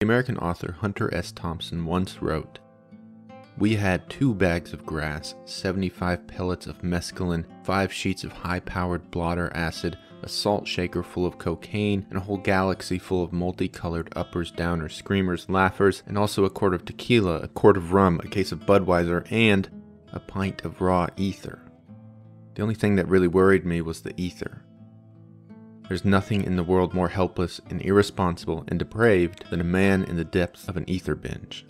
The American author Hunter S. Thompson once wrote We had two bags of grass, 75 pellets of mescaline, five sheets of high powered blotter acid, a salt shaker full of cocaine, and a whole galaxy full of multicolored uppers, downers, screamers, laughers, and also a quart of tequila, a quart of rum, a case of Budweiser, and a pint of raw ether. The only thing that really worried me was the ether. There's nothing in the world more helpless and irresponsible and depraved than a man in the depths of an ether binge.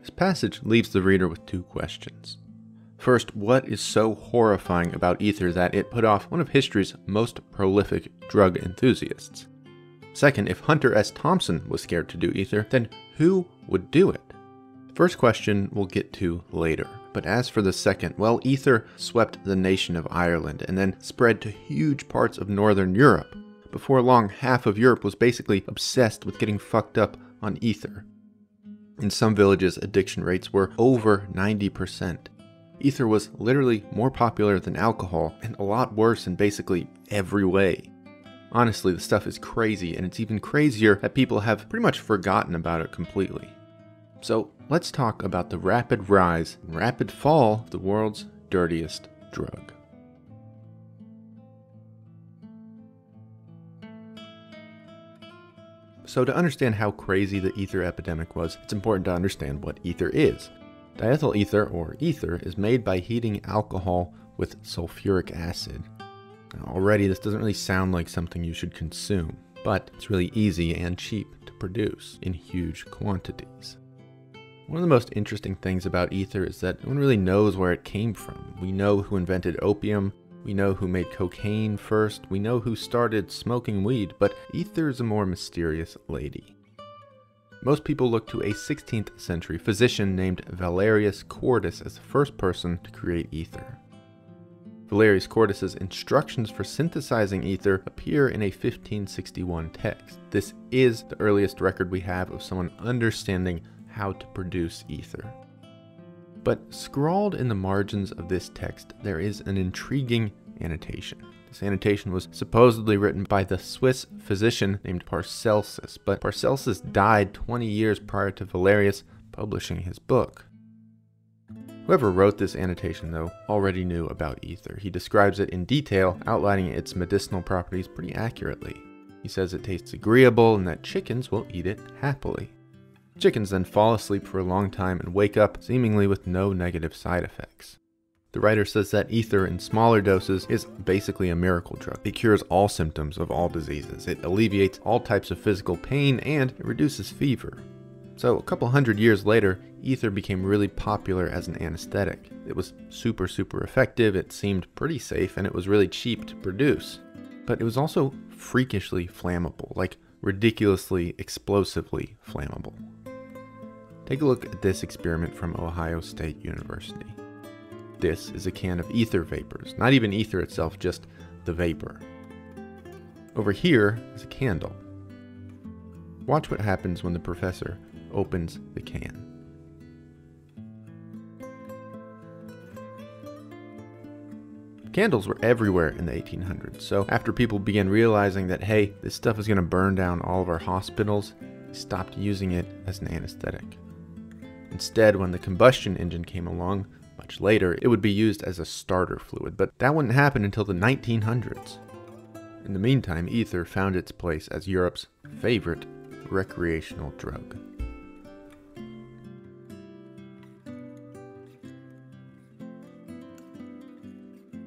This passage leaves the reader with two questions. First, what is so horrifying about ether that it put off one of history's most prolific drug enthusiasts? Second, if Hunter S. Thompson was scared to do ether, then who would do it? First question we'll get to later. But as for the second, well, ether swept the nation of Ireland and then spread to huge parts of northern Europe. Before long, half of Europe was basically obsessed with getting fucked up on ether. In some villages, addiction rates were over 90%. Ether was literally more popular than alcohol and a lot worse in basically every way. Honestly, the stuff is crazy, and it's even crazier that people have pretty much forgotten about it completely. So, let's talk about the rapid rise and rapid fall of the world's dirtiest drug. So, to understand how crazy the ether epidemic was, it's important to understand what ether is. Diethyl ether, or ether, is made by heating alcohol with sulfuric acid. Now, already, this doesn't really sound like something you should consume, but it's really easy and cheap to produce in huge quantities. One of the most interesting things about ether is that no one really knows where it came from. We know who invented opium, we know who made cocaine first, we know who started smoking weed, but ether is a more mysterious lady. Most people look to a 16th century physician named Valerius Cordus as the first person to create ether. Valerius Cordus's instructions for synthesizing ether appear in a 1561 text. This is the earliest record we have of someone understanding how to produce ether. But scrawled in the margins of this text, there is an intriguing annotation. This annotation was supposedly written by the Swiss physician named Paracelsus, but Paracelsus died 20 years prior to Valerius publishing his book. Whoever wrote this annotation, though, already knew about ether. He describes it in detail, outlining its medicinal properties pretty accurately. He says it tastes agreeable and that chickens will eat it happily. Chickens then fall asleep for a long time and wake up seemingly with no negative side effects. The writer says that ether in smaller doses is basically a miracle drug. It cures all symptoms of all diseases, it alleviates all types of physical pain, and it reduces fever. So, a couple hundred years later, ether became really popular as an anesthetic. It was super, super effective, it seemed pretty safe, and it was really cheap to produce. But it was also freakishly flammable, like ridiculously explosively flammable. Take a look at this experiment from Ohio State University. This is a can of ether vapors, not even ether itself, just the vapor. Over here is a candle. Watch what happens when the professor opens the can. Candles were everywhere in the 1800s, so after people began realizing that, hey, this stuff is going to burn down all of our hospitals, they stopped using it as an anesthetic. Instead, when the combustion engine came along, much later, it would be used as a starter fluid, but that wouldn't happen until the 1900s. In the meantime, ether found its place as Europe's favorite recreational drug.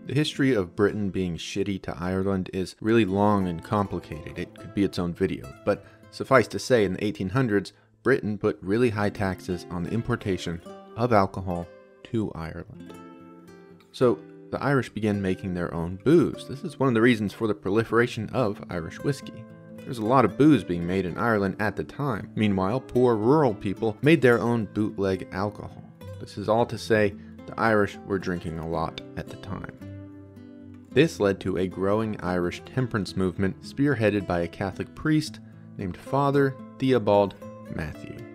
The history of Britain being shitty to Ireland is really long and complicated. It could be its own video. But suffice to say, in the 1800s, Britain put really high taxes on the importation of alcohol to Ireland. So the Irish began making their own booze. This is one of the reasons for the proliferation of Irish whiskey. There's a lot of booze being made in Ireland at the time. Meanwhile, poor rural people made their own bootleg alcohol. This is all to say the Irish were drinking a lot at the time. This led to a growing Irish temperance movement spearheaded by a Catholic priest named Father Theobald Mathew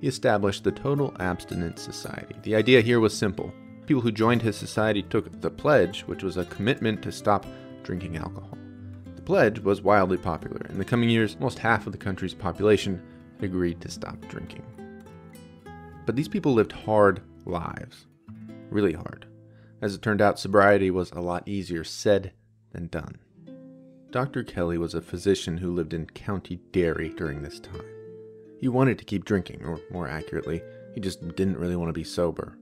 he established the Total Abstinence Society. The idea here was simple. People who joined his society took the pledge, which was a commitment to stop drinking alcohol. The pledge was wildly popular. In the coming years, almost half of the country's population agreed to stop drinking. But these people lived hard lives. Really hard. As it turned out, sobriety was a lot easier said than done. Dr. Kelly was a physician who lived in County Derry during this time. He wanted to keep drinking, or more accurately, he just didn't really want to be sober.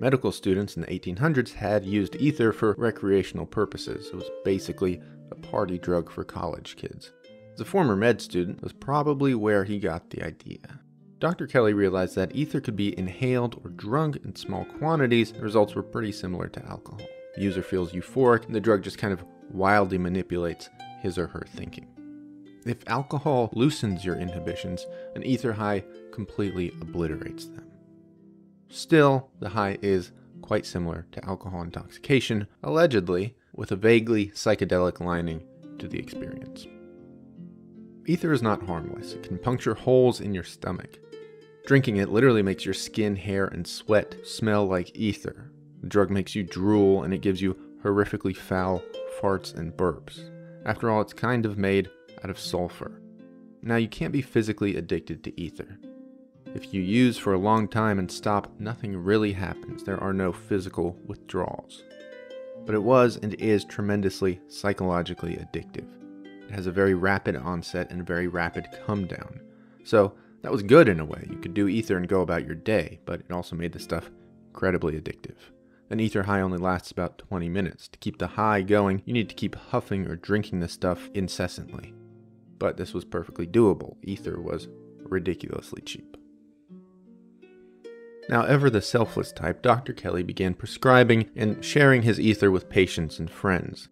Medical students in the 1800s had used ether for recreational purposes. It was basically a party drug for college kids. As a former med student, was probably where he got the idea. Dr. Kelly realized that ether could be inhaled or drunk in small quantities. The results were pretty similar to alcohol. The user feels euphoric, and the drug just kind of wildly manipulates his or her thinking. If alcohol loosens your inhibitions, an ether high completely obliterates them. Still, the high is quite similar to alcohol intoxication, allegedly, with a vaguely psychedelic lining to the experience. Ether is not harmless. It can puncture holes in your stomach. Drinking it literally makes your skin, hair, and sweat smell like ether. The drug makes you drool and it gives you horrifically foul farts and burps. After all, it's kind of made out of sulfur. Now, you can't be physically addicted to ether. If you use for a long time and stop, nothing really happens. There are no physical withdrawals. But it was and is tremendously psychologically addictive. It has a very rapid onset and a very rapid come down. So, that was good in a way. You could do ether and go about your day, but it also made the stuff incredibly addictive. An ether high only lasts about 20 minutes. To keep the high going, you need to keep huffing or drinking the stuff incessantly. But this was perfectly doable. Ether was ridiculously cheap. Now, ever the selfless type, Dr. Kelly began prescribing and sharing his ether with patients and friends.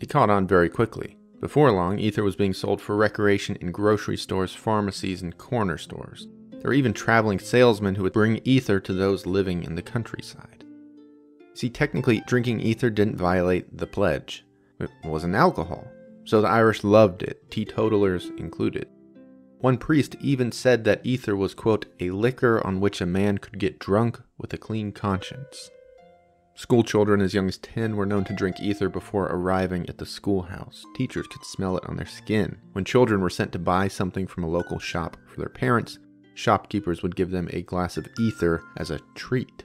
It caught on very quickly. Before long, ether was being sold for recreation in grocery stores, pharmacies, and corner stores. There were even traveling salesmen who would bring ether to those living in the countryside. See, technically, drinking ether didn't violate the pledge. It wasn't alcohol, so the Irish loved it, teetotalers included. One priest even said that ether was, quote, a liquor on which a man could get drunk with a clean conscience. School children as young as 10 were known to drink ether before arriving at the schoolhouse. Teachers could smell it on their skin. When children were sent to buy something from a local shop for their parents, shopkeepers would give them a glass of ether as a treat.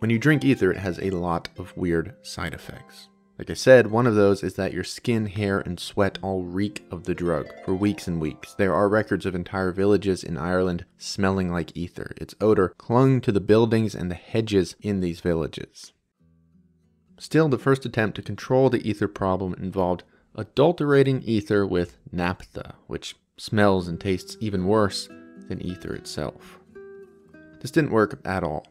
When you drink ether, it has a lot of weird side effects. Like I said, one of those is that your skin, hair, and sweat all reek of the drug for weeks and weeks. There are records of entire villages in Ireland smelling like ether. Its odor clung to the buildings and the hedges in these villages. Still, the first attempt to control the ether problem involved adulterating ether with naphtha, which smells and tastes even worse than ether itself. This didn't work at all.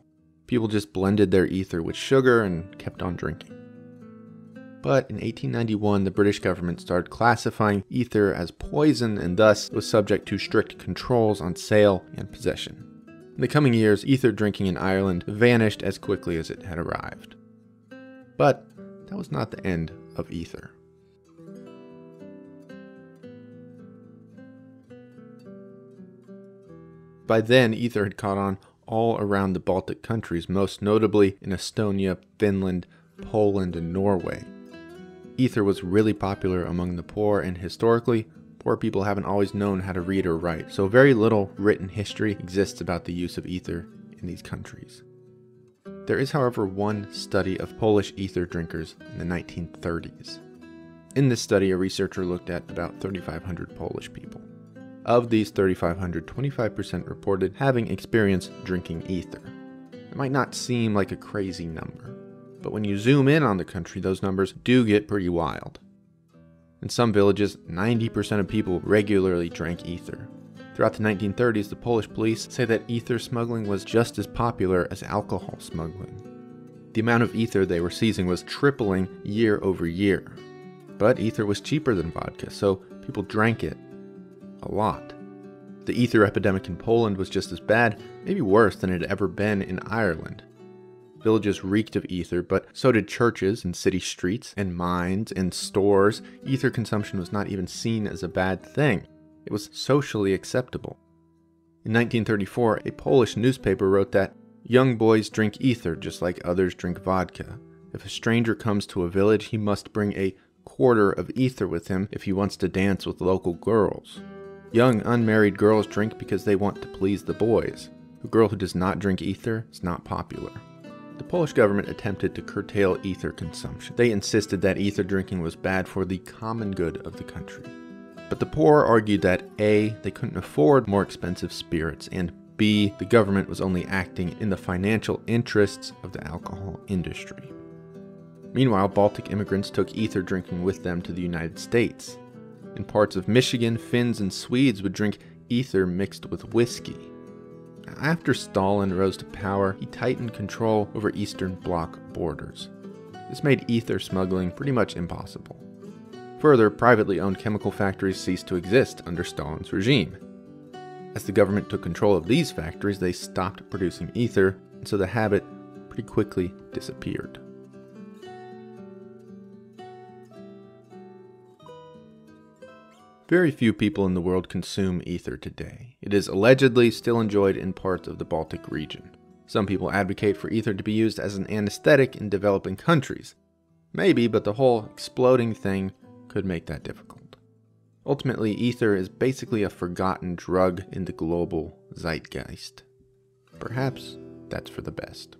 People just blended their ether with sugar and kept on drinking. But in 1891, the British government started classifying ether as poison and thus was subject to strict controls on sale and possession. In the coming years, ether drinking in Ireland vanished as quickly as it had arrived. But that was not the end of ether. By then, ether had caught on all around the Baltic countries, most notably in Estonia, Finland, Poland, and Norway. Ether was really popular among the poor, and historically, poor people haven't always known how to read or write, so very little written history exists about the use of ether in these countries. There is, however, one study of Polish ether drinkers in the 1930s. In this study, a researcher looked at about 3,500 Polish people. Of these 3,500, 25% reported having experienced drinking ether. It might not seem like a crazy number, but when you zoom in on the country, those numbers do get pretty wild. In some villages, 90% of people regularly drank ether. Throughout the 1930s, the Polish police say that ether smuggling was just as popular as alcohol smuggling. The amount of ether they were seizing was tripling year over year. But ether was cheaper than vodka, so people drank it a lot. The ether epidemic in Poland was just as bad, maybe worse than it had ever been in Ireland. Villages reeked of ether, but so did churches and city streets and mines and stores. Ether consumption was not even seen as a bad thing, it was socially acceptable. In 1934, a Polish newspaper wrote that young boys drink ether just like others drink vodka. If a stranger comes to a village, he must bring a quarter of ether with him if he wants to dance with local girls. Young unmarried girls drink because they want to please the boys. A girl who does not drink ether is not popular. The Polish government attempted to curtail ether consumption. They insisted that ether drinking was bad for the common good of the country. But the poor argued that A, they couldn't afford more expensive spirits, and B, the government was only acting in the financial interests of the alcohol industry. Meanwhile, Baltic immigrants took ether drinking with them to the United States. In parts of Michigan, Finns and Swedes would drink ether mixed with whiskey. After Stalin rose to power, he tightened control over Eastern Bloc borders. This made ether smuggling pretty much impossible. Further, privately owned chemical factories ceased to exist under Stalin's regime. As the government took control of these factories, they stopped producing ether, and so the habit pretty quickly disappeared. Very few people in the world consume ether today. It is allegedly still enjoyed in parts of the Baltic region. Some people advocate for ether to be used as an anesthetic in developing countries. Maybe, but the whole exploding thing could make that difficult. Ultimately, ether is basically a forgotten drug in the global zeitgeist. Perhaps that's for the best.